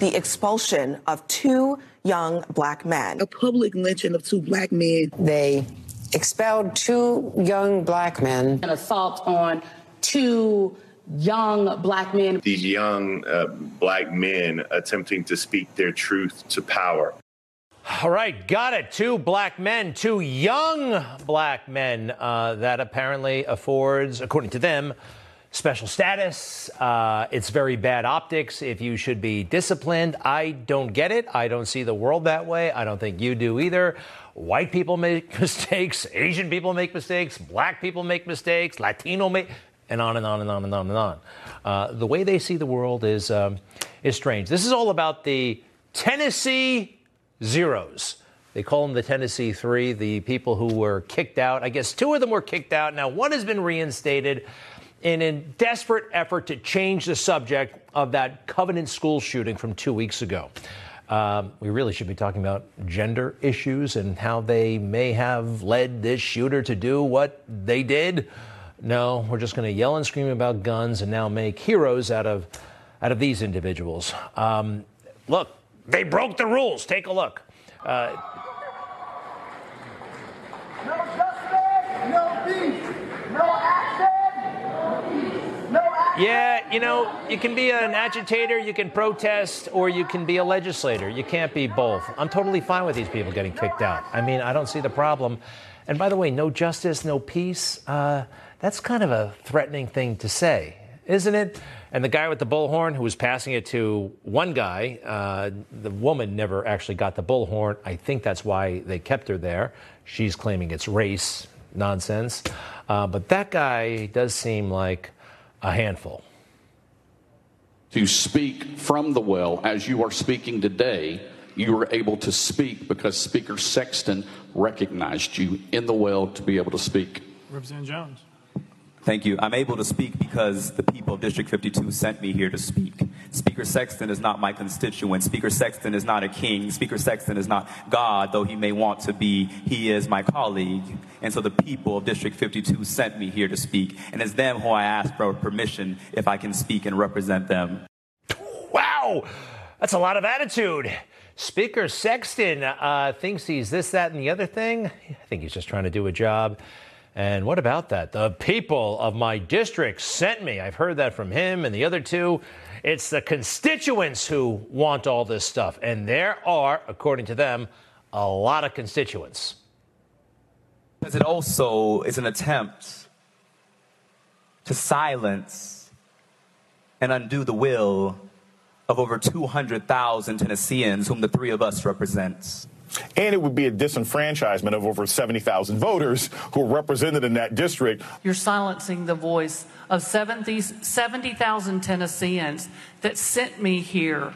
the expulsion of two young black men. A public lynching of two black men. They expelled two young black men. An assault on two young black men. These young uh, black men attempting to speak their truth to power. All right, got it. Two black men, two young black men. Uh, that apparently affords, according to them, special status. Uh, it's very bad optics if you should be disciplined. I don't get it. I don't see the world that way. I don't think you do either. White people make mistakes, Asian people make mistakes, black people make mistakes, Latino make, and on and on and on and on and on. Uh, the way they see the world is um, is strange. This is all about the Tennessee Zeros. They call them the Tennessee Three, the people who were kicked out. I guess two of them were kicked out. Now one has been reinstated in a desperate effort to change the subject of that Covenant school shooting from two weeks ago. Um, we really should be talking about gender issues and how they may have led this shooter to do what they did. No, we're just going to yell and scream about guns and now make heroes out of out of these individuals. Um, look, they broke the rules. Take a look. Uh, no justice, no peace, no action, no action. Yeah, you know, you can be an agitator, you can protest, or you can be a legislator. You can't be both. I'm totally fine with these people getting kicked out. I mean, I don't see the problem. And by the way, no justice, no peace. Uh, that's kind of a threatening thing to say, isn't it? And the guy with the bullhorn who was passing it to one guy, uh, the woman never actually got the bullhorn. I think that's why they kept her there. She's claiming it's race nonsense. Uh, but that guy does seem like a handful. To speak from the well as you are speaking today, you were able to speak because Speaker Sexton recognized you in the well to be able to speak. Representative Jones. Thank you. I'm able to speak because the people of District 52 sent me here to speak. Speaker Sexton is not my constituent. Speaker Sexton is not a king. Speaker Sexton is not God, though he may want to be. He is my colleague. And so the people of District 52 sent me here to speak. And it's them who I ask for permission if I can speak and represent them. Wow! That's a lot of attitude. Speaker Sexton uh, thinks he's this, that, and the other thing. I think he's just trying to do a job. And what about that? The people of my district sent me. I've heard that from him and the other two. It's the constituents who want all this stuff. And there are, according to them, a lot of constituents. Because it also is an attempt to silence and undo the will of over 200,000 Tennesseans whom the three of us represent. And it would be a disenfranchisement of over 70,000 voters who are represented in that district. You're silencing the voice of 70,000 70, Tennesseans that sent me here.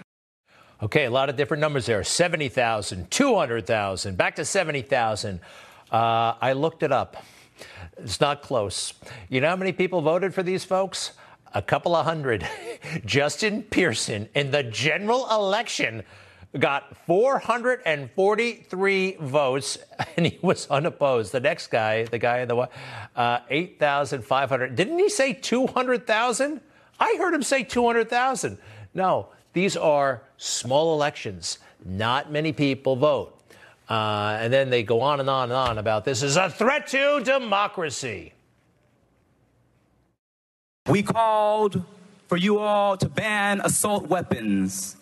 Okay, a lot of different numbers there 70,000, 200,000, back to 70,000. Uh, I looked it up. It's not close. You know how many people voted for these folks? A couple of hundred. Justin Pearson in the general election got 443 votes, and he was unopposed. The next guy, the guy in the uh, 8,500. Didn't he say 200,000? I heard him say 200,000. No, these are small elections. Not many people vote. Uh, and then they go on and on and on about this is a threat to democracy. We called for you all to ban assault weapons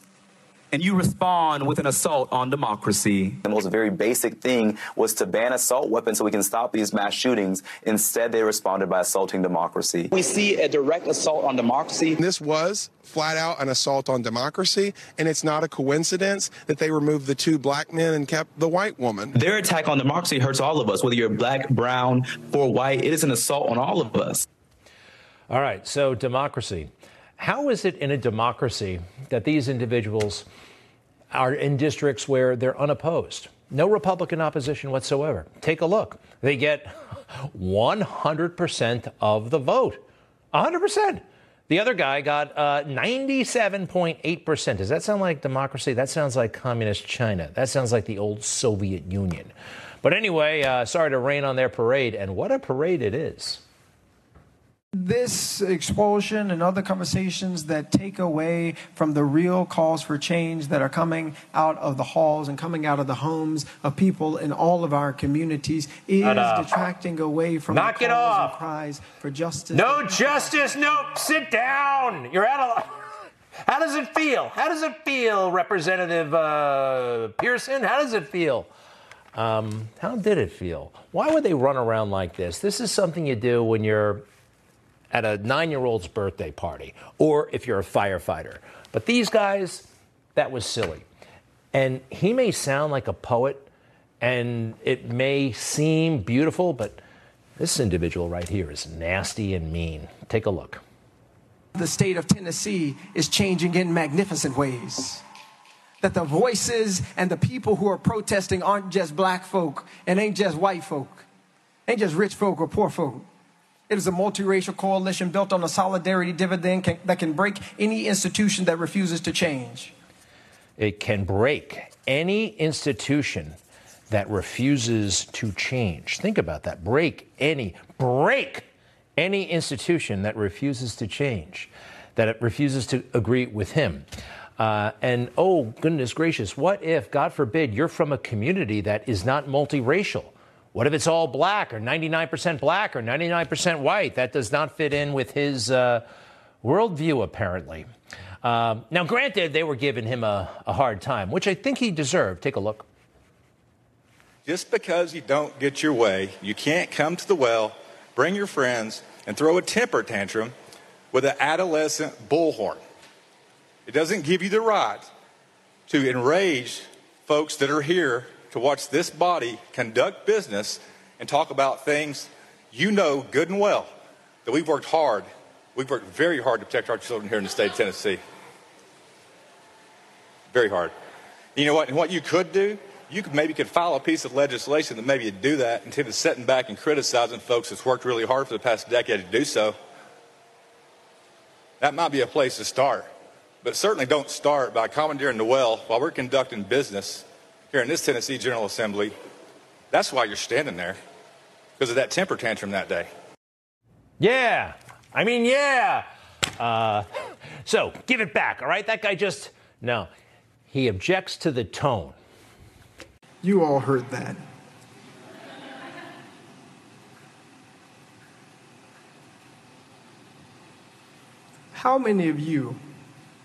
and you respond with an assault on democracy. The most very basic thing was to ban assault weapons so we can stop these mass shootings. Instead, they responded by assaulting democracy. We see a direct assault on democracy. This was flat out an assault on democracy, and it's not a coincidence that they removed the two black men and kept the white woman. Their attack on democracy hurts all of us, whether you're black, brown, or white. It is an assault on all of us. All right, so democracy. How is it in a democracy that these individuals are in districts where they're unopposed? No Republican opposition whatsoever. Take a look. They get 100% of the vote. 100%. The other guy got uh, 97.8%. Does that sound like democracy? That sounds like communist China. That sounds like the old Soviet Union. But anyway, uh, sorry to rain on their parade, and what a parade it is. This expulsion and other conversations that take away from the real calls for change that are coming out of the halls and coming out of the homes of people in all of our communities is detracting away from Knock the calls and cries for justice. No justice. No, sit down. You're out of. How does it feel? How does it feel, Representative uh, Pearson? How does it feel? Um, how did it feel? Why would they run around like this? This is something you do when you're at a nine year old's birthday party or if you're a firefighter. But these guys, that was silly. And he may sound like a poet and it may seem beautiful, but this individual right here is nasty and mean. Take a look. the state of Tennessee is changing in magnificent ways. That the voices and the people who are protesting aren't just black folk and ain't just white folk, ain't just rich folk or poor folk. It is a multiracial coalition built on a solidarity dividend can, that can break any institution that refuses to change. It can break any institution that refuses to change. Think about that. Break any, break any institution that refuses to change, that it refuses to agree with him. Uh, and oh, goodness gracious, what if, God forbid, you're from a community that is not multiracial? What if it's all black or 99% black or 99% white? That does not fit in with his uh, worldview, apparently. Um, now, granted, they were giving him a, a hard time, which I think he deserved. Take a look. Just because you don't get your way, you can't come to the well, bring your friends, and throw a temper tantrum with an adolescent bullhorn. It doesn't give you the right to enrage folks that are here to watch this body conduct business and talk about things you know good and well that we've worked hard. We've worked very hard to protect our children here in the state of Tennessee. Very hard. You know what? And what you could do, you could maybe could file a piece of legislation that maybe you'd do that instead of sitting back and criticizing folks that's worked really hard for the past decade to do so. That might be a place to start. But certainly don't start by commandeering the well while we're conducting business here in this Tennessee General Assembly. That's why you're standing there, because of that temper tantrum that day. Yeah. I mean, yeah. Uh, so give it back, all right? That guy just, no. He objects to the tone. You all heard that. How many of you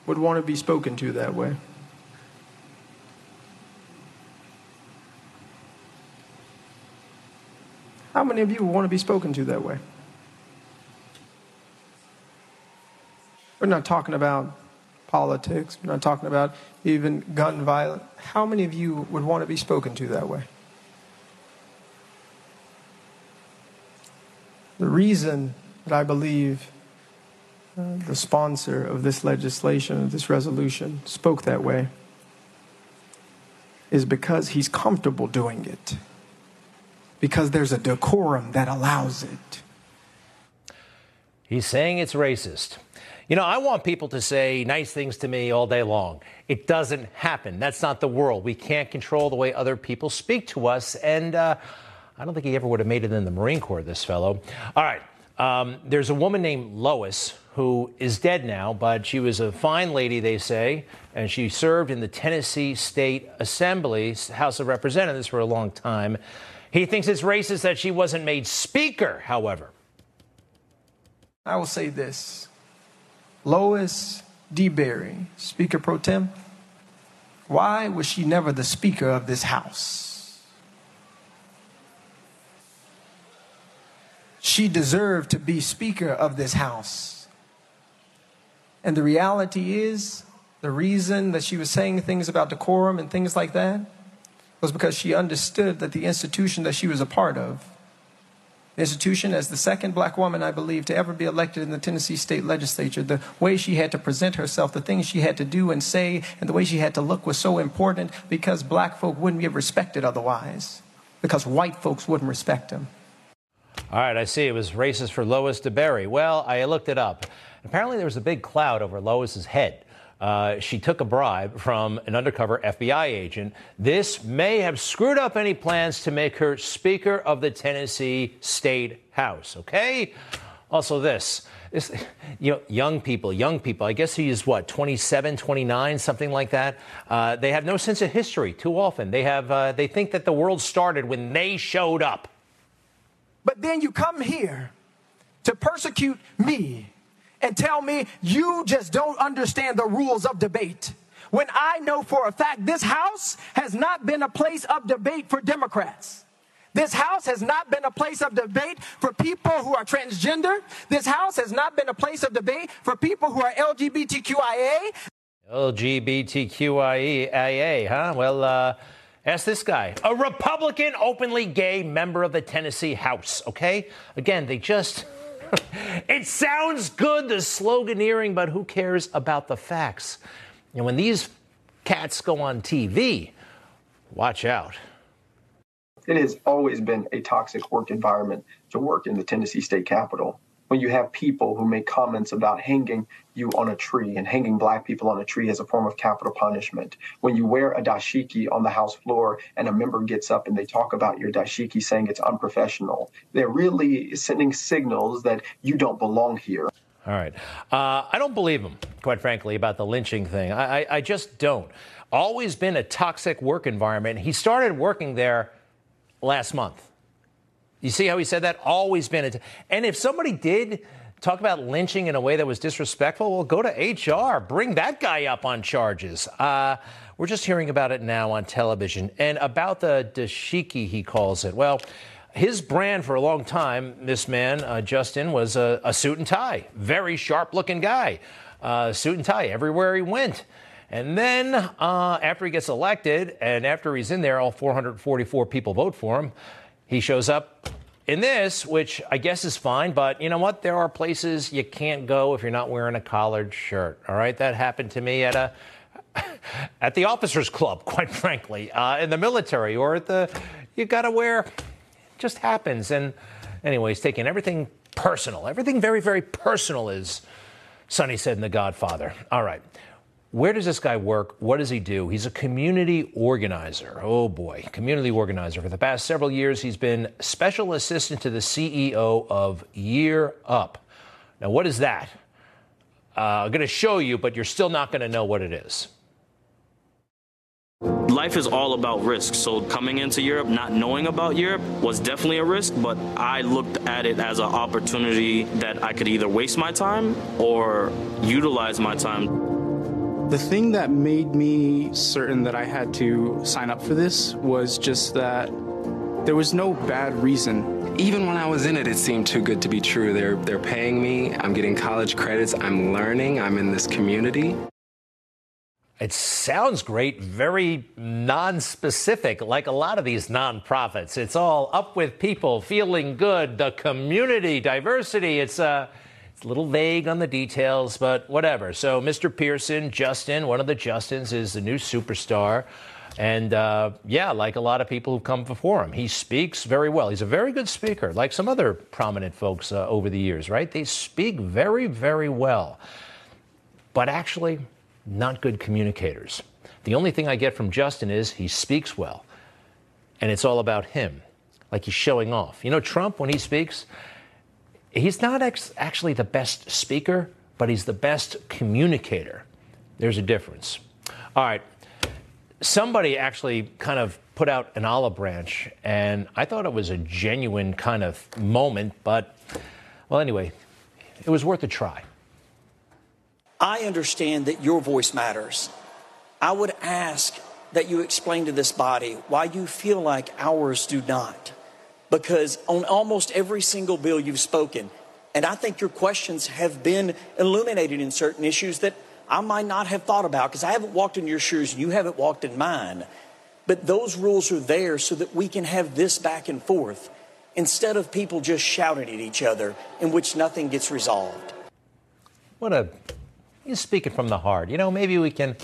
would want to be spoken to that way? How many of you would want to be spoken to that way? We're not talking about politics. We're not talking about even gun violence. How many of you would want to be spoken to that way? The reason that I believe uh, the sponsor of this legislation, of this resolution, spoke that way is because he's comfortable doing it. Because there's a decorum that allows it. He's saying it's racist. You know, I want people to say nice things to me all day long. It doesn't happen. That's not the world. We can't control the way other people speak to us. And uh, I don't think he ever would have made it in the Marine Corps, this fellow. All right. Um, there's a woman named Lois who is dead now, but she was a fine lady, they say, and she served in the Tennessee State Assembly, House of Representatives, for a long time. He thinks it's racist that she wasn't made Speaker, however. I will say this Lois DeBerry, Speaker Pro Tem, why was she never the Speaker of this House? She deserved to be Speaker of this House. And the reality is, the reason that she was saying things about decorum and things like that was because she understood that the institution that she was a part of, the institution as the second black woman, I believe, to ever be elected in the Tennessee state legislature, the way she had to present herself, the things she had to do and say, and the way she had to look was so important because black folk wouldn't be respected otherwise, because white folks wouldn't respect them. All right, I see it was racist for Lois DeBerry. Well, I looked it up. Apparently, there was a big cloud over Lois's head. Uh, she took a bribe from an undercover FBI agent. This may have screwed up any plans to make her Speaker of the Tennessee State House, okay? Also, this, this, you know, young people, young people, I guess he's what, 27, 29, something like that. Uh, they have no sense of history too often. They, have, uh, they think that the world started when they showed up. But then you come here to persecute me and tell me you just don't understand the rules of debate. When I know for a fact this House has not been a place of debate for Democrats. This house has not been a place of debate for people who are transgender. This house has not been a place of debate for people who are LGBTQIA. LGBTQIA, huh? Well, uh, ask this guy, a Republican, openly gay member of the Tennessee House, okay? Again, they just. it sounds good, the sloganeering, but who cares about the facts? And when these cats go on TV, watch out. It has always been a toxic work environment to work in the Tennessee state capitol. When you have people who make comments about hanging you on a tree and hanging black people on a tree as a form of capital punishment, when you wear a dashiki on the House floor and a member gets up and they talk about your dashiki saying it's unprofessional, they're really sending signals that you don't belong here. All right. Uh, I don't believe him, quite frankly, about the lynching thing. I, I, I just don't. Always been a toxic work environment. He started working there last month. You see how he said that? Always been. And if somebody did talk about lynching in a way that was disrespectful, well, go to HR. Bring that guy up on charges. Uh, we're just hearing about it now on television. And about the dashiki, he calls it. Well, his brand for a long time, this man, uh, Justin, was a, a, suit and tie. Very sharp looking guy. Uh, suit and tie everywhere he went. And then uh, after he gets elected and after he's in there, all 444 people vote for him, he shows up in this, which I guess is fine. But you know what? There are places you can't go if you're not wearing a collared shirt. All right, that happened to me at a at the officers club, quite frankly, uh, in the military, or at the you got to wear. Just happens. And anyways, taking everything personal, everything very very personal is. Sonny said in The Godfather. All right. Where does this guy work? What does he do? He's a community organizer. Oh boy, community organizer. For the past several years, he's been special assistant to the CEO of Year Up. Now, what is that? Uh, I'm going to show you, but you're still not going to know what it is. Life is all about risk. So coming into Year Up, not knowing about Year Up was definitely a risk, but I looked at it as an opportunity that I could either waste my time or utilize my time. The thing that made me certain that I had to sign up for this was just that there was no bad reason. Even when I was in it, it seemed too good to be true. They're they're paying me. I'm getting college credits. I'm learning. I'm in this community. It sounds great, very non-specific, like a lot of these nonprofits. It's all up with people, feeling good, the community, diversity. It's uh it's a little vague on the details, but whatever. So, Mr. Pearson, Justin, one of the Justins, is the new superstar. And uh, yeah, like a lot of people who've come before him, he speaks very well. He's a very good speaker, like some other prominent folks uh, over the years, right? They speak very, very well, but actually, not good communicators. The only thing I get from Justin is he speaks well, and it's all about him, like he's showing off. You know, Trump, when he speaks, he's not ex- actually the best speaker, but he's the best communicator. There's a difference. All right. Somebody actually kind of put out an olive branch, and I thought it was a genuine kind of moment, but, well, anyway, it was worth a try. I understand that your voice matters. I would ask that you explain to this body why you feel like ours do not because on almost every single bill you've spoken, and I think your questions have been illuminated in certain issues that I might not have thought about because I haven't walked in your shoes and you haven't walked in mine. But those rules are there so that we can have this back and forth instead of people just shouting at each other in which nothing gets resolved. What a. You speak it from the heart. You know, maybe we can.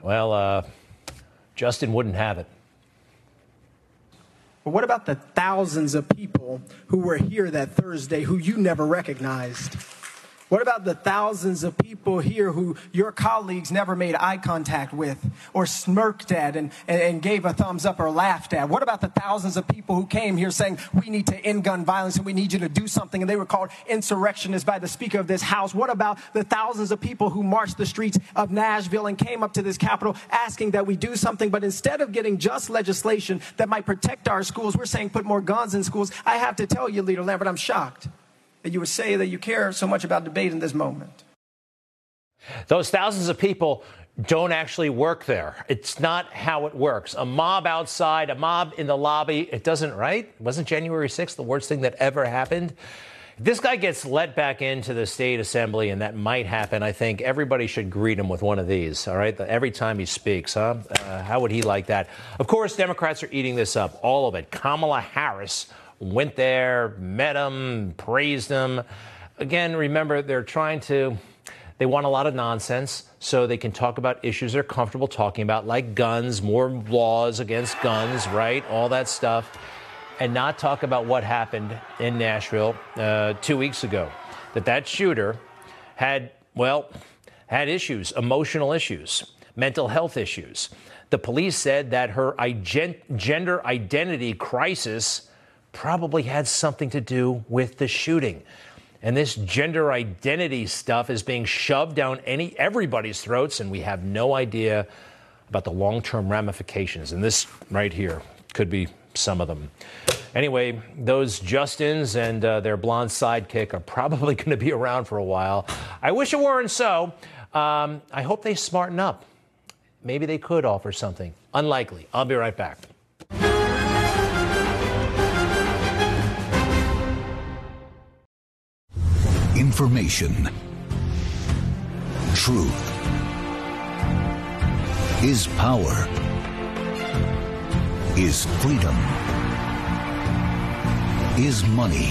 Well, uh, Justin wouldn't have it. But what about the thousands of people who were here that Thursday who you never recognized? What about the thousands of people here who your colleagues never made eye contact with or smirked at and, and, gave a thumbs up or laughed at? What about the thousands of people who came here saying, we need to end gun violence and we need you to do something? And they were called insurrectionists by the Speaker of this House. What about the thousands of people who marched the streets of Nashville and came up to this Capitol asking that we do something? But instead of getting just legislation that might protect our schools, we're saying put more guns in schools. I have to tell you, Leader Lambert, I'm shocked that you would say that you care so much about debate in this moment. Those thousands of people don't actually work there. It's not how it works. A mob outside, a mob in the lobby, it doesn't, right? Wasn't January 6th the worst thing that ever happened? If this guy gets let back into the state assembly, and that might happen, I think everybody should greet him with one of these, all right? Every time he speaks, huh? Uh, how would he like that? Of course, Democrats are eating this up, all of it. Kamala Harris went there, met him, praised him. Again, remember, they're trying to, they want a lot of nonsense so they can talk about issues they're comfortable talking about, like guns, more laws against guns, right? All that stuff. And not talk about what happened in Nashville uh, two weeks ago. That that shooter had, well, had issues, emotional issues, mental health issues. The police said that her gender identity crisis probably had something to do with the shooting. And this gender identity stuff is being shoved down any everybody's throats, and we have no idea about the long-term ramifications. And this right here could be some of them. Anyway, those Justins and uh, their blonde sidekick are probably going to be around for a while. I wish it weren't so. Um, I hope they smarten up. Maybe they could offer something. Unlikely. I'll be right back. Information. Truth. Is power. Is freedom. Is money.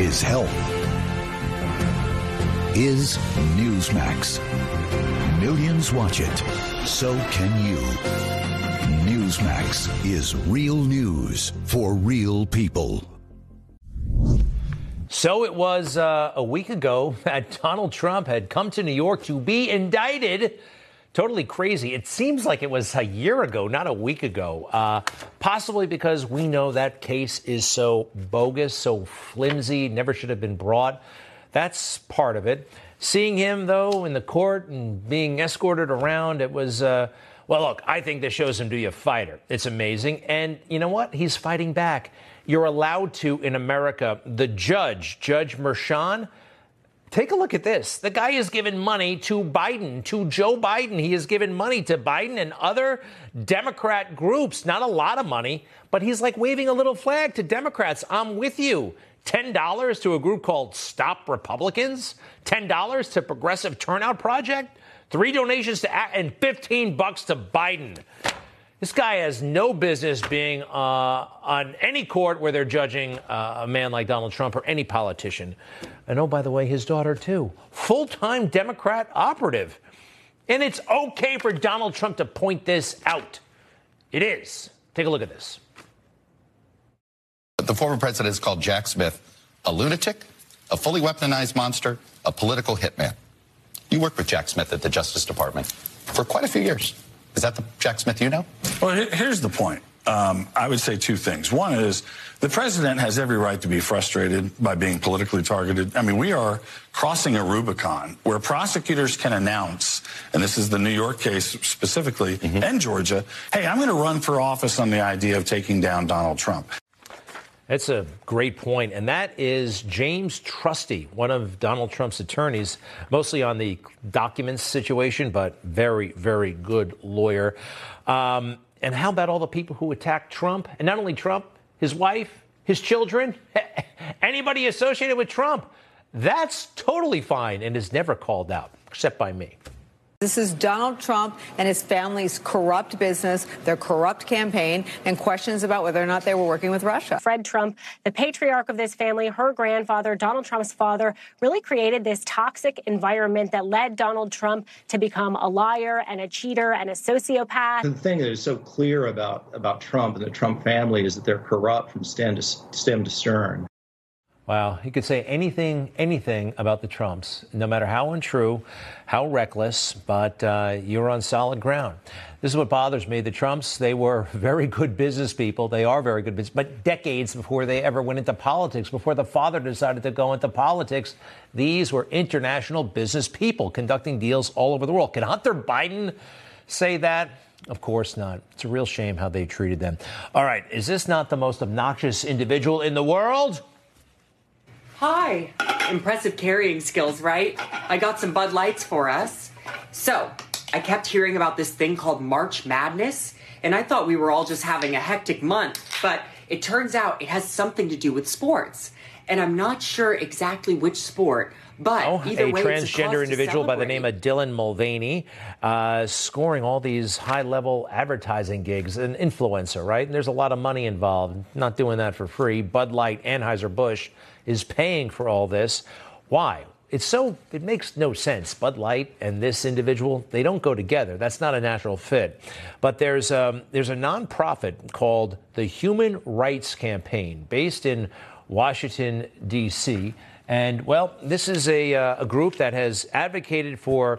Is health. Is Newsmax. Millions watch it. So can you. Newsmax is real news for real people. So it was uh, a week ago that Donald Trump had come to New York to be indicted. Totally crazy. It seems like it was a year ago, not a week ago. Uh, possibly because we know that case is so bogus, so flimsy, never should have been brought. That's part of it. Seeing him, though, in the court and being escorted around, it was. Uh, well, look, I think this shows him to be a fighter. It's amazing. And you know what? He's fighting back. You're allowed to in America. The judge, Judge Merchan, take a look at this. The guy has given money to Biden, to Joe Biden. He has given money to Biden and other Democrat groups. Not a lot of money, but he's like waving a little flag to Democrats. I'm with you. $10 to a group called Stop Republicans? $10 to Progressive Turnout Project? Three donations to and 15 bucks to Biden. This guy has no business being uh, on any court where they're judging uh, a man like Donald Trump or any politician. And oh, by the way, his daughter, too. Full time Democrat operative. And it's okay for Donald Trump to point this out. It is. Take a look at this. The former president has called Jack Smith a lunatic, a fully weaponized monster, a political hitman. You worked with Jack Smith at the Justice Department for quite a few years. Is that the Jack Smith you know? Well, here's the point. Um, I would say two things. One is the president has every right to be frustrated by being politically targeted. I mean, we are crossing a Rubicon where prosecutors can announce, and this is the New York case specifically, mm-hmm. and Georgia, hey, I'm going to run for office on the idea of taking down Donald Trump. That's a great point. And that is James Trusty, one of Donald Trump's attorneys, mostly on the documents situation, but very, very good lawyer. Um, and how about all the people who attacked Trump? And not only Trump, his wife, his children, anybody associated with Trump. That's totally fine and is never called out, except by me. This is Donald Trump and his family's corrupt business, their corrupt campaign, and questions about whether or not they were working with Russia. Fred Trump, the patriarch of this family, her grandfather, Donald Trump's father, really created this toxic environment that led Donald Trump to become a liar and a cheater and a sociopath. The thing that is so clear about, about Trump and the Trump family is that they're corrupt from stem to, stem to stern. Wow, he could say anything, anything about the Trumps, no matter how untrue, how reckless, but uh, you're on solid ground. This is what bothers me. The Trumps, they were very good business people. They are very good business, but decades before they ever went into politics, before the father decided to go into politics, these were international business people conducting deals all over the world. Can Hunter Biden say that? Of course not. It's a real shame how they treated them. All right, is this not the most obnoxious individual in the world? Hi. Impressive carrying skills, right? I got some Bud Lights for us. So, I kept hearing about this thing called March Madness, and I thought we were all just having a hectic month, but it turns out it has something to do with sports. And I'm not sure exactly which sport, but Oh, either a way, it's a transgender individual by the name of Dylan Mulvaney, uh, scoring all these high level advertising gigs, an influencer, right? And there's a lot of money involved. Not doing that for free. Bud Light, Anheuser-Busch is paying for all this. Why? It's so, it makes no sense. Bud Light and this individual, they don't go together. That's not a natural fit. But there's, um, there's a nonprofit called the Human Rights Campaign based in Washington, D.C. And well, this is a, uh, a group that has advocated for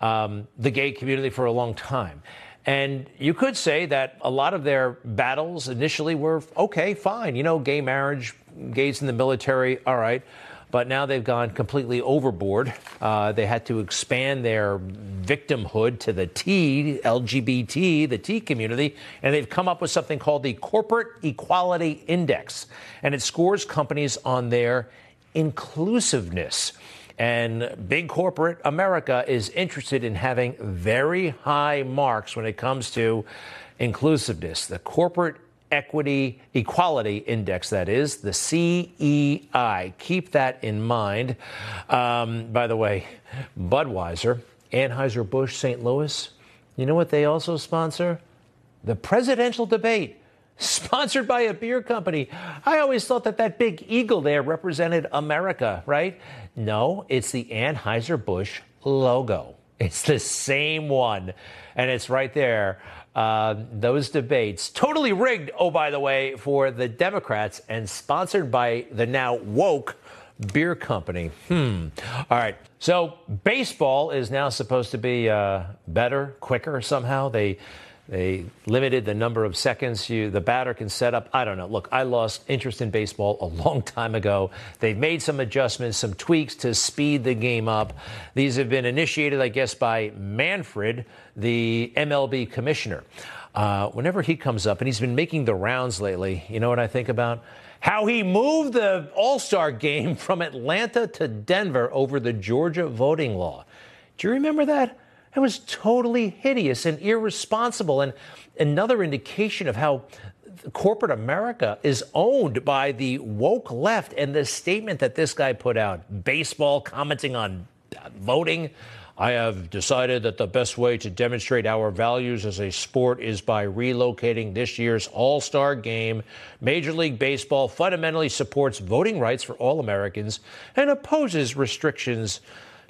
um, the gay community for a long time. And you could say that a lot of their battles initially were okay, fine. You know, gay marriage, gays in the military, all right. But now they've gone completely overboard. Uh, they had to expand their victimhood to the T, LGBT, the T community, and they've come up with something called the Corporate Equality Index. And it scores companies on their inclusiveness. And big corporate America is interested in having very high marks when it comes to inclusiveness. The Corporate Equity Equality Index, that is, the CEI. Keep that in mind. Um, by the way, Budweiser, Anheuser-Busch, St. Louis, you know what they also sponsor? The presidential debate sponsored by a beer company. I always thought that that big eagle there represented America, right? No, it's the Anheuser-Busch logo. It's the same one, and it's right there. Uh, those debates, totally rigged, oh, by the way, for the Democrats and sponsored by the now woke beer company. Hmm. All right. So baseball is now supposed to be uh, better, quicker somehow. They they limited the number of seconds you the batter can set up. I don't know. Look, I lost interest in baseball a long time ago. They've made some adjustments, some tweaks to speed the game up. These have been initiated, I guess, by Manfred, the MLB commissioner. Uh, whenever he comes up, and he's been making the rounds lately, you know what I think about? How he moved the All Star game from Atlanta to Denver over the Georgia voting law. Do you remember that? It was totally hideous and irresponsible, and another indication of how corporate America is owned by the woke left. And the statement that this guy put out, baseball commenting on voting. I have decided that the best way to demonstrate our values as a sport is by relocating this year's All Star game. Major League Baseball fundamentally supports voting rights for all Americans and opposes restrictions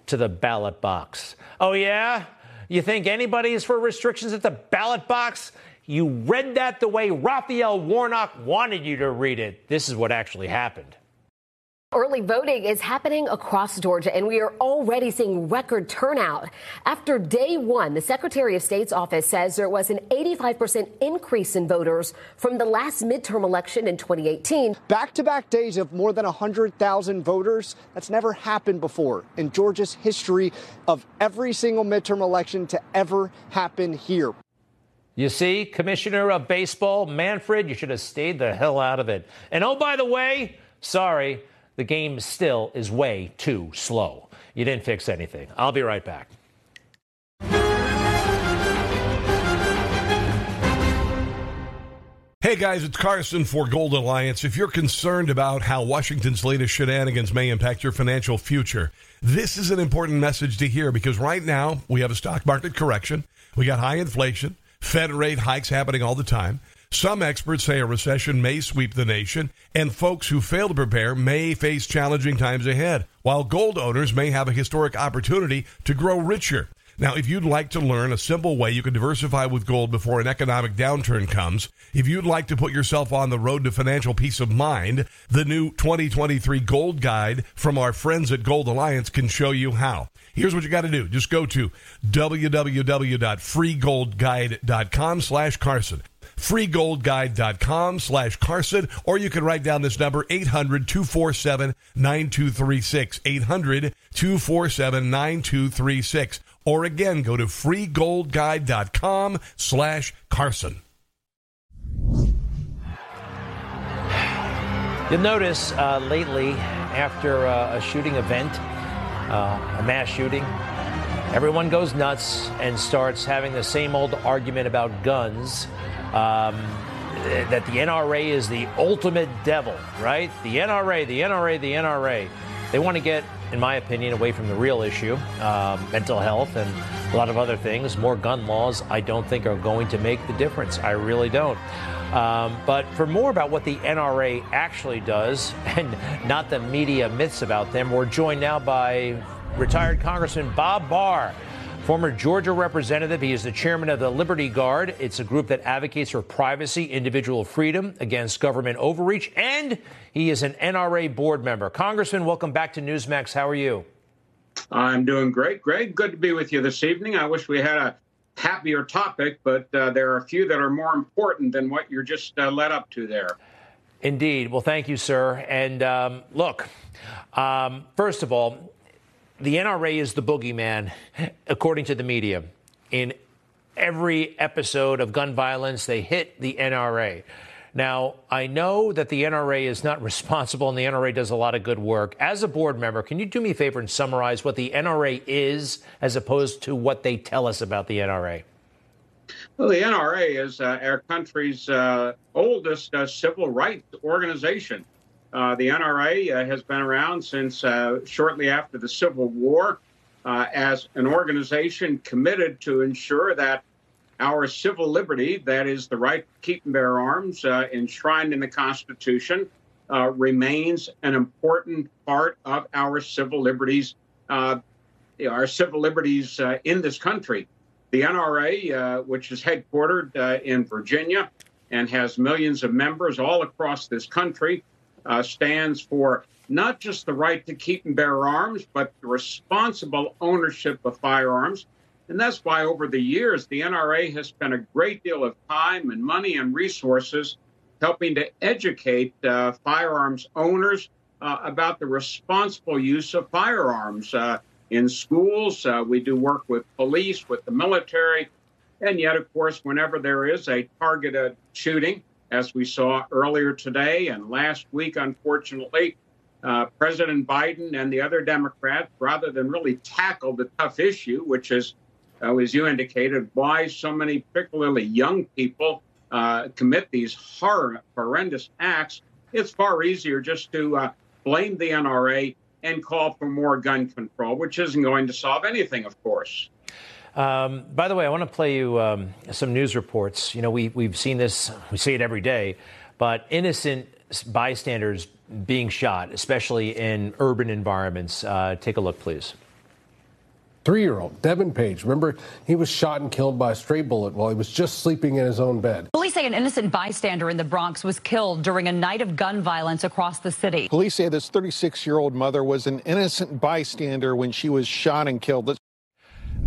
to the ballot box. Oh, yeah? You think anybody is for restrictions at the ballot box? You read that the way Raphael Warnock wanted you to read it. This is what actually happened. Early voting is happening across Georgia, and we are already seeing record turnout. After day one, the Secretary of State's office says there was an 85% increase in voters from the last midterm election in 2018. Back to back days of more than 100,000 voters. That's never happened before in Georgia's history of every single midterm election to ever happen here. You see, Commissioner of Baseball, Manfred, you should have stayed the hell out of it. And oh, by the way, sorry, the game still is way too slow. You didn't fix anything. I'll be right back. Hey guys, it's Carson for Gold Alliance. If you're concerned about how Washington's latest shenanigans may impact your financial future, this is an important message to hear because right now we have a stock market correction. We got high inflation, Fed rate hikes happening all the time. Some experts say a recession may sweep the nation, and folks who fail to prepare may face challenging times ahead, while gold owners may have a historic opportunity to grow richer. Now, if you'd like to learn a simple way you can diversify with gold before an economic downturn comes, if you'd like to put yourself on the road to financial peace of mind, the new 2023 Gold Guide from our friends at Gold Alliance can show you how. Here's what you got to do. Just go to www.freegoldguide.com slash Carson freegoldguide.com slash Carson, or you can write down this number, 800-247-9236, 800-247-9236, or again, go to freegoldguide.com slash Carson. You'll notice uh, lately, after uh, a shooting event, uh, a mass shooting, everyone goes nuts and starts having the same old argument about guns um, that the NRA is the ultimate devil, right? The NRA, the NRA, the NRA. They want to get, in my opinion, away from the real issue, um, mental health, and a lot of other things. More gun laws, I don't think, are going to make the difference. I really don't. Um, but for more about what the NRA actually does, and not the media myths about them, we're joined now by retired Congressman Bob Barr. Former Georgia representative, he is the chairman of the Liberty Guard. It's a group that advocates for privacy, individual freedom against government overreach, and he is an NRA board member. Congressman, welcome back to Newsmax. How are you? I'm doing great, Greg. Good to be with you this evening. I wish we had a happier topic, but uh, there are a few that are more important than what you're just uh, led up to there. Indeed. Well, thank you, sir. And um, look, um, first of all, the NRA is the boogeyman, according to the media. In every episode of gun violence, they hit the NRA. Now, I know that the NRA is not responsible and the NRA does a lot of good work. As a board member, can you do me a favor and summarize what the NRA is as opposed to what they tell us about the NRA? Well, the NRA is uh, our country's uh, oldest uh, civil rights organization. Uh, the NRA uh, has been around since uh, shortly after the Civil War uh, as an organization committed to ensure that our civil liberty, that is the right to keep and bear arms uh, enshrined in the Constitution, uh, remains an important part of our civil liberties, our civil liberties in this country. The NRA, which is headquartered in Virginia and has millions of members all across this country, uh, stands for not just the right to keep and bear arms, but the responsible ownership of firearms. And that's why over the years, the NRA has spent a great deal of time and money and resources helping to educate uh, firearms owners uh, about the responsible use of firearms. Uh, in schools, uh, we do work with police, with the military, and yet, of course, whenever there is a targeted shooting, as we saw earlier today and last week, unfortunately, uh, President Biden and the other Democrats, rather than really tackle the tough issue, which is, uh, as you indicated, why so many, particularly young people, uh, commit these horror, horrendous acts, it's far easier just to uh, blame the NRA and call for more gun control, which isn't going to solve anything, of course. Um, by the way, I want to play you um, some news reports. You know, we, we've seen this, we see it every day, but innocent bystanders being shot, especially in urban environments. Uh, take a look, please. Three year old Devin Page. Remember, he was shot and killed by a stray bullet while he was just sleeping in his own bed. Police say an innocent bystander in the Bronx was killed during a night of gun violence across the city. Police say this 36 year old mother was an innocent bystander when she was shot and killed.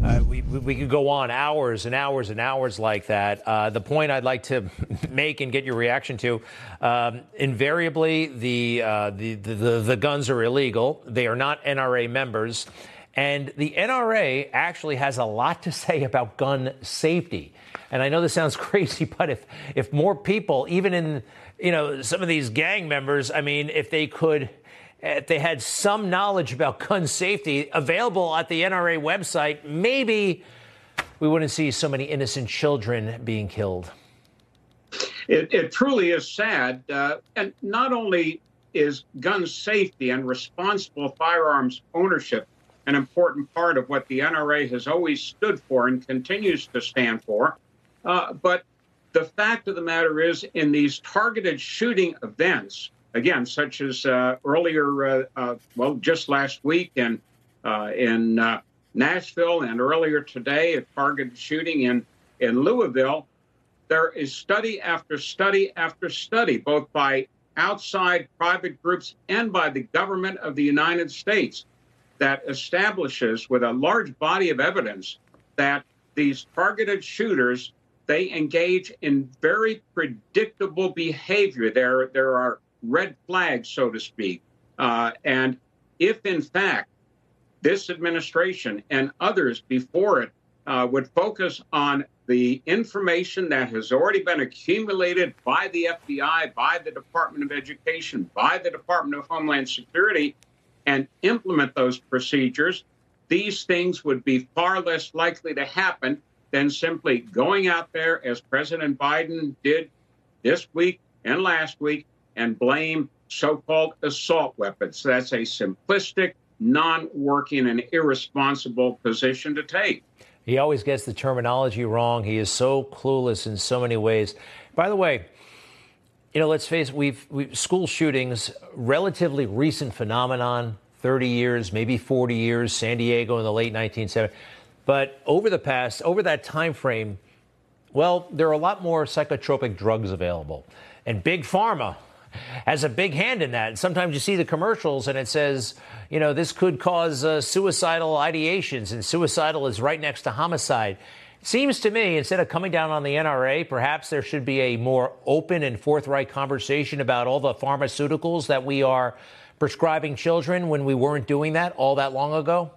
Uh, we, we could go on hours and hours and hours like that. Uh, the point I'd like to make and get your reaction to um, invariably, the, uh, the, the, the guns are illegal. They are not NRA members. And the NRA actually has a lot to say about gun safety. And I know this sounds crazy, but if, if more people, even in you know some of these gang members, I mean, if they could if they had some knowledge about gun safety available at the NRA website, maybe we wouldn't see so many innocent children being killed. It, it truly is sad. Uh, and not only is gun safety and responsible firearms ownership an important part of what the NRA has always stood for and continues to stand for, uh, but the fact of the matter is, in these targeted shooting events, again, such as uh, earlier, uh, uh, well, just last week and uh, in Nashville and earlier today, a targeted shooting in, in Louisville, there is study after study after study, both by outside private groups and by the government of the United States, that establishes with a large body of evidence that these targeted shooters they engage in very predictable behavior. There, there are red flags, so to speak. Uh, and if, in fact, this administration and others before it uh, would focus on the information that has already been accumulated by the FBI, by the Department of Education, by the Department of Homeland Security, and implement those procedures, these things would be far less likely to happen than simply going out there, as President Biden did this week and last week, and blame so called assault weapons. That's a simplistic, non working, and irresponsible position to take. He always gets the terminology wrong. He is so clueless in so many ways. By the way, you know, let's face it, we've, we've school shootings, relatively recent phenomenon, 30 years, maybe 40 years, San Diego in the late 1970s. But over the past, over that time frame, well, there are a lot more psychotropic drugs available. And Big Pharma has a big hand in that. Sometimes you see the commercials and it says, you know, this could cause uh, suicidal ideations, and suicidal is right next to homicide. Seems to me, instead of coming down on the NRA, perhaps there should be a more open and forthright conversation about all the pharmaceuticals that we are prescribing children when we weren't doing that all that long ago?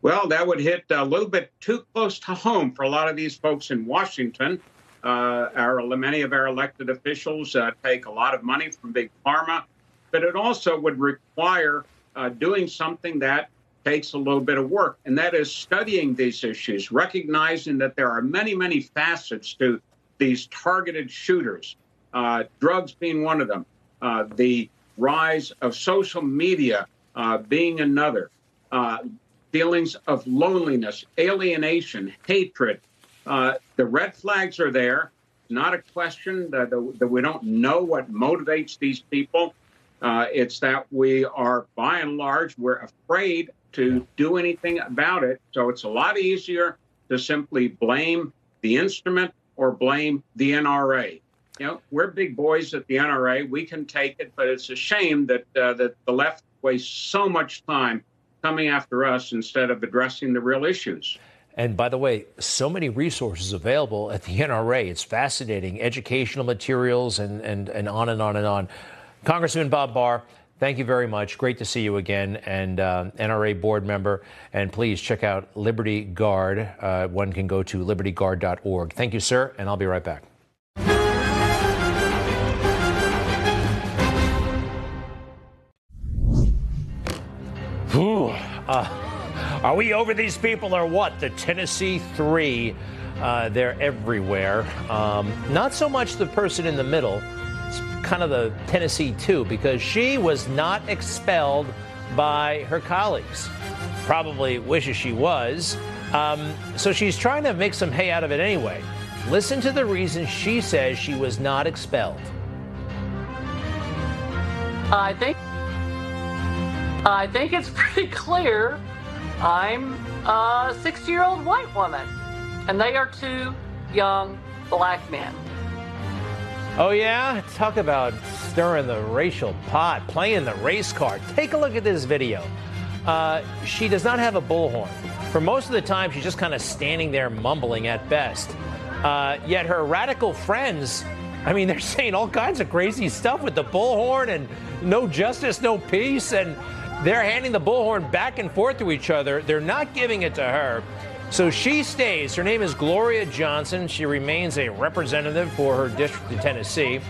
Well, that would hit a little bit too close to home for a lot of these folks in Washington. Uh, our many of our elected officials uh, take a lot of money from big pharma, but it also would require uh, doing something that takes a little bit of work, and that is studying these issues, recognizing that there are many, many facets to these targeted shooters, uh, drugs being one of them, uh, the rise of social media uh, being another, feelings of loneliness, alienation, hatred, uh, the red flags are there. Not a question that, that we don't know what motivates these people. Uh, it's that we are, by and large, we're afraid to do anything about it. So it's a lot easier to simply blame the instrument or blame the NRA. You know, we're big boys at the NRA. We can take it, but it's a shame that uh, that the left wastes so much time coming after us instead of addressing the real issues. And by the way, so many resources available at the NRA. It's fascinating, educational materials, and, and, and on and on and on. Congressman Bob Barr, thank you very much. Great to see you again, and uh, NRA board member. And please check out Liberty Guard. Uh, one can go to libertyguard.org. Thank you, sir, and I'll be right back. Ooh, uh, are we over these people or what? The Tennessee Three. Uh, they're everywhere. Um, not so much the person in the middle. It's kind of the Tennessee Two because she was not expelled by her colleagues. Probably wishes she was. Um, so she's trying to make some hay out of it anyway. Listen to the reason she says she was not expelled. I think I think it's pretty clear I'm a 60 year old white woman, and they are two young black men. Oh, yeah? Talk about stirring the racial pot, playing the race card. Take a look at this video. Uh, she does not have a bullhorn. For most of the time, she's just kind of standing there mumbling at best. Uh, yet her radical friends, I mean, they're saying all kinds of crazy stuff with the bullhorn and no justice, no peace. And they're handing the bullhorn back and forth to each other. They're not giving it to her. So she stays. Her name is Gloria Johnson. She remains a representative for her district in Tennessee.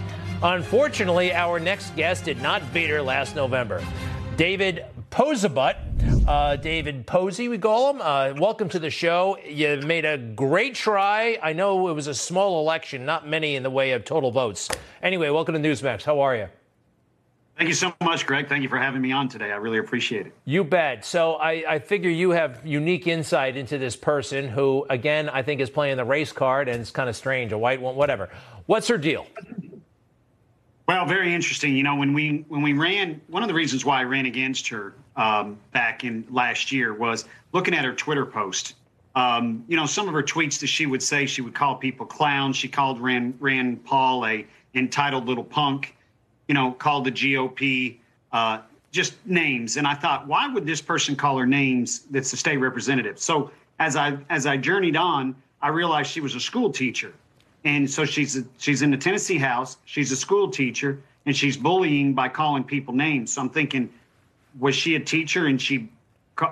Unfortunately, our next guest did not beat her last November. David Posabut. Uh, David Posey, we call him. Uh, welcome to the show. You made a great try. I know it was a small election, not many in the way of total votes. Anyway, welcome to Newsmax. How are you? Thank you so much, Greg. Thank you for having me on today. I really appreciate it. You bet. So I, I, figure you have unique insight into this person who, again, I think is playing the race card and it's kind of strange, a white one, whatever. What's her deal? Well, very interesting. You know, when we when we ran, one of the reasons why I ran against her um, back in last year was looking at her Twitter post. Um, you know, some of her tweets that she would say, she would call people clowns. She called Rand, Rand Paul a entitled little punk. You know, called the GOP uh, just names. And I thought, why would this person call her names? That's the state representative. So as I as I journeyed on, I realized she was a school teacher, and so she's a, she's in the Tennessee House. She's a school teacher, and she's bullying by calling people names. So I'm thinking, was she a teacher and she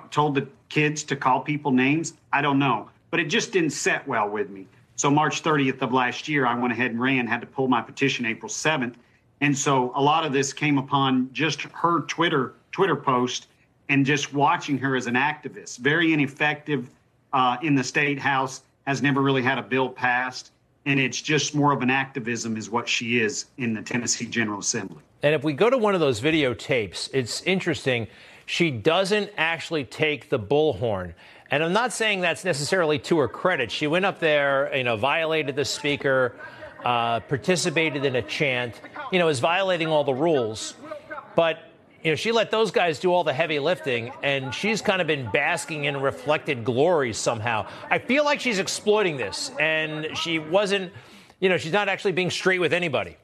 told the kids to call people names? I don't know, but it just didn't set well with me. So March 30th of last year, I went ahead and ran, had to pull my petition April 7th. And so a lot of this came upon just her Twitter Twitter post and just watching her as an activist. Very ineffective uh, in the state house, has never really had a bill passed, and it's just more of an activism is what she is in the Tennessee General Assembly. And if we go to one of those videotapes, it's interesting. She doesn't actually take the bullhorn. And I'm not saying that's necessarily to her credit. She went up there, you know, violated the speaker, uh, participated in a chant, you know, is violating all the rules. But you know, she let those guys do all the heavy lifting, and she's kind of been basking in reflected glory somehow. I feel like she's exploiting this, and she wasn't, you know, she's not actually being straight with anybody.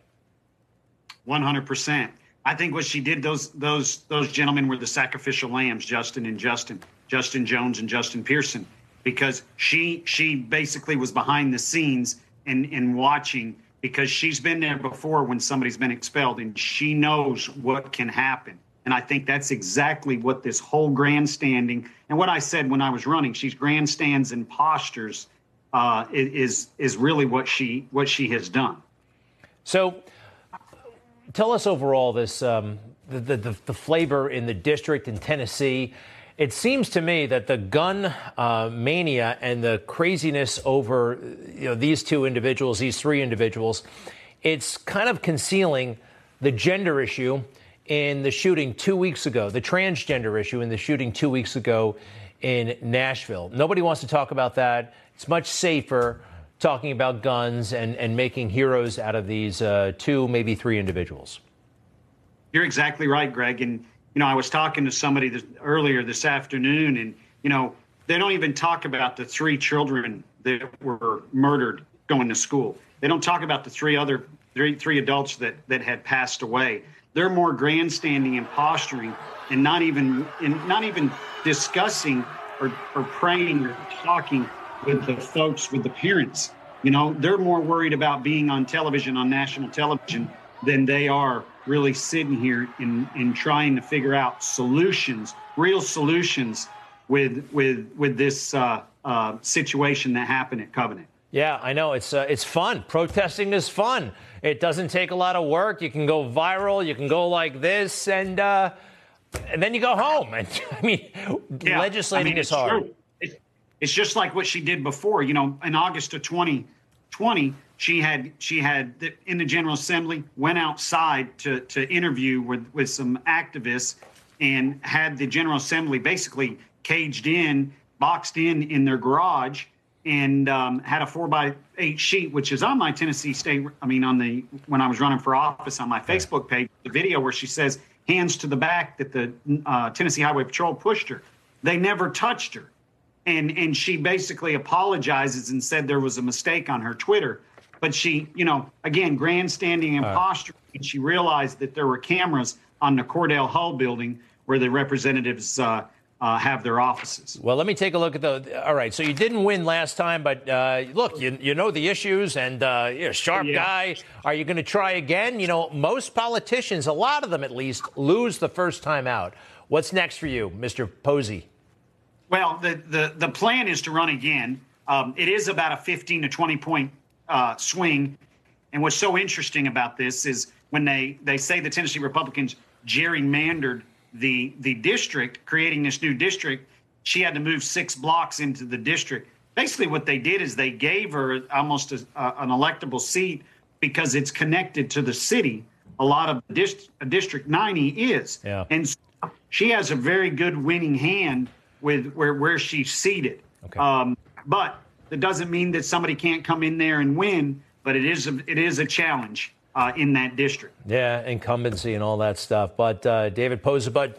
One hundred percent. I think what she did, those those those gentlemen were the sacrificial lambs, Justin and Justin, Justin Jones and Justin Pearson, because she she basically was behind the scenes and and watching because she's been there before when somebody's been expelled and she knows what can happen. And I think that's exactly what this whole grandstanding and what I said when I was running. She's grandstands and postures uh, is is really what she what she has done. So, tell us overall this um, the, the the flavor in the district in Tennessee. It seems to me that the gun uh, mania and the craziness over you know these two individuals, these three individuals, it's kind of concealing the gender issue in the shooting two weeks ago, the transgender issue in the shooting two weeks ago in Nashville. Nobody wants to talk about that. It's much safer talking about guns and, and making heroes out of these uh, two, maybe three individuals. You're exactly right, Greg. And, you know, I was talking to somebody this, earlier this afternoon, and, you know, they don't even talk about the three children that were murdered going to school. They don't talk about the three other three three adults that that had passed away they're more grandstanding and posturing and not even and not even discussing or, or praying or talking with the folks with the parents you know they're more worried about being on television on national television than they are really sitting here and, and trying to figure out solutions real solutions with with with this uh, uh, situation that happened at covenant yeah, I know it's uh, it's fun. Protesting is fun. It doesn't take a lot of work. You can go viral. You can go like this, and uh, and then you go home. And I mean, yeah, legislating I mean, is hard. it's just like what she did before. You know, in August of 2020, she had she had in the General Assembly went outside to to interview with with some activists and had the General Assembly basically caged in, boxed in in their garage and um, had a four by eight sheet, which is on my Tennessee State. I mean, on the when I was running for office on my Facebook page, the video where she says hands to the back that the uh, Tennessee Highway Patrol pushed her. They never touched her, and and she basically apologizes and said there was a mistake on her Twitter. But she, you know, again, grandstanding and uh, posturing. And she realized that there were cameras on the Cordell Hull building where the representatives. Uh, uh, have their offices. Well, let me take a look at the. All right, so you didn't win last time, but uh, look, you, you know the issues, and uh, you're a sharp yeah. guy. Are you going to try again? You know, most politicians, a lot of them at least, lose the first time out. What's next for you, Mr. Posey? Well, the the, the plan is to run again. Um, it is about a 15 to 20 point uh, swing, and what's so interesting about this is when they they say the Tennessee Republicans gerrymandered the the district, creating this new district, she had to move six blocks into the district. Basically, what they did is they gave her almost a, an electable seat because it's connected to the city. A lot of dist- District 90 is, yeah. and so she has a very good winning hand with where where she's seated. Okay. Um, but that doesn't mean that somebody can't come in there and win. But it is a, it is a challenge uh, in that district. Yeah, incumbency and all that stuff. But uh, David Posebud,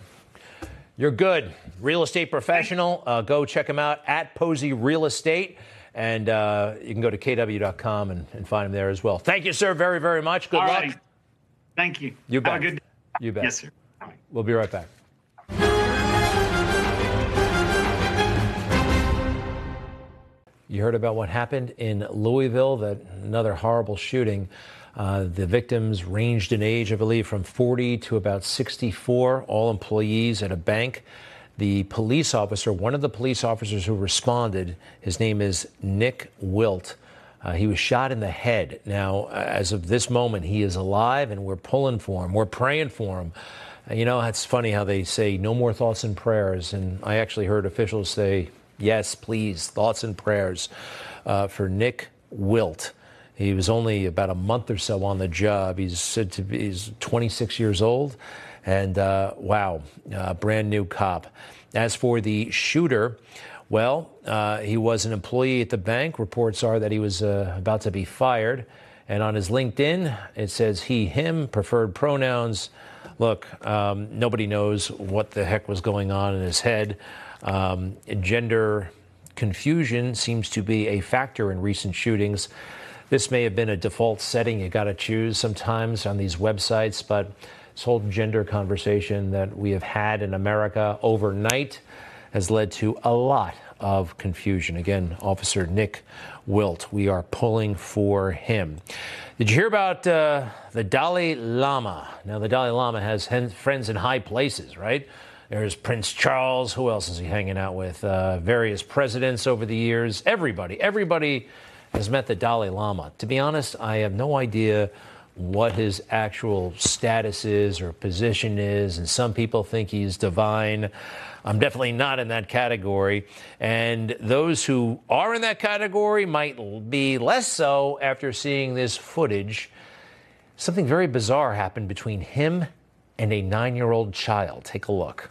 You're good. Real estate professional. Uh, go check him out at Posey Real Estate. And uh, you can go to kw.com and, and, find him there as well. Thank you, sir, very, very much. Good All luck. Right. Thank you. You bet. Have a good day. You bet. Yes, sir. We'll be right back. You heard about what happened in Louisville, that another horrible shooting. Uh, the victims ranged in age, I believe, from 40 to about 64, all employees at a bank. The police officer, one of the police officers who responded, his name is Nick Wilt. Uh, he was shot in the head. Now, as of this moment, he is alive and we're pulling for him. We're praying for him. Uh, you know, it's funny how they say no more thoughts and prayers. And I actually heard officials say, yes, please, thoughts and prayers uh, for Nick Wilt. He was only about a month or so on the job. He's said to be he's 26 years old, and uh, wow, uh, brand new cop. As for the shooter, well, uh, he was an employee at the bank. Reports are that he was uh, about to be fired. And on his LinkedIn, it says he, him, preferred pronouns. Look, um, nobody knows what the heck was going on in his head. Um, gender confusion seems to be a factor in recent shootings. This may have been a default setting you got to choose sometimes on these websites, but this whole gender conversation that we have had in America overnight has led to a lot of confusion. Again, Officer Nick Wilt, we are pulling for him. Did you hear about uh, the Dalai Lama? Now, the Dalai Lama has friends in high places, right? There's Prince Charles. Who else is he hanging out with? Uh, various presidents over the years. Everybody, everybody has met the Dalai Lama. To be honest, I have no idea what his actual status is or position is, and some people think he's divine. I'm definitely not in that category. And those who are in that category might be less so after seeing this footage. Something very bizarre happened between him and a nine year old child. Take a look.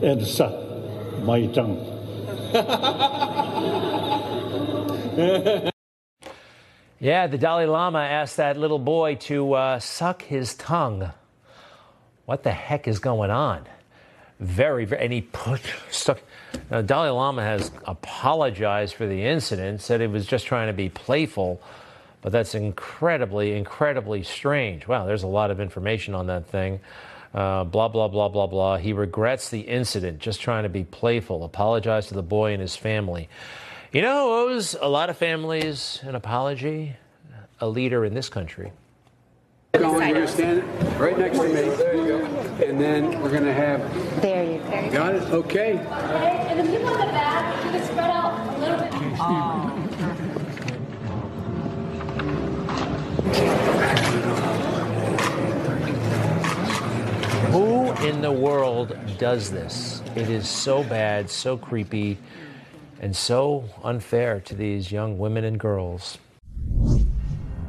Elsa, my tongue. yeah, the Dalai Lama asked that little boy to uh, suck his tongue. What the heck is going on? Very, very, and he put stuck. Now, Dalai Lama has apologized for the incident, said he was just trying to be playful, but that's incredibly, incredibly strange. Wow, there's a lot of information on that thing. Uh, blah, blah, blah, blah, blah. He regrets the incident, just trying to be playful, apologize to the boy and his family. You know who owes a lot of families an apology? A leader in this country. You're going to stand right next to me. There you go. And then we're going to have. There you go. Got it? Okay. Okay. And the people in the back, you can spread out a little bit. Oh. Who in the world does this? It is so bad, so creepy, and so unfair to these young women and girls.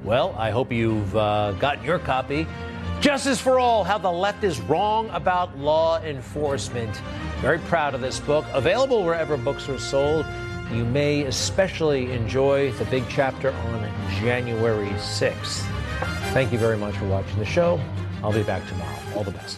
Well, I hope you've uh, gotten your copy. Justice for All How the Left is Wrong About Law Enforcement. Very proud of this book. Available wherever books are sold. You may especially enjoy the big chapter on January 6th. Thank you very much for watching the show. I'll be back tomorrow. All the best.